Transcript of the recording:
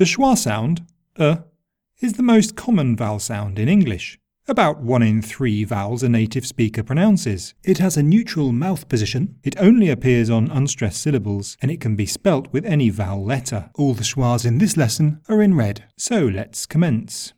The schwa sound, uh, is the most common vowel sound in English. About one in three vowels a native speaker pronounces. It has a neutral mouth position, it only appears on unstressed syllables, and it can be spelt with any vowel letter. All the schwas in this lesson are in red. So let's commence.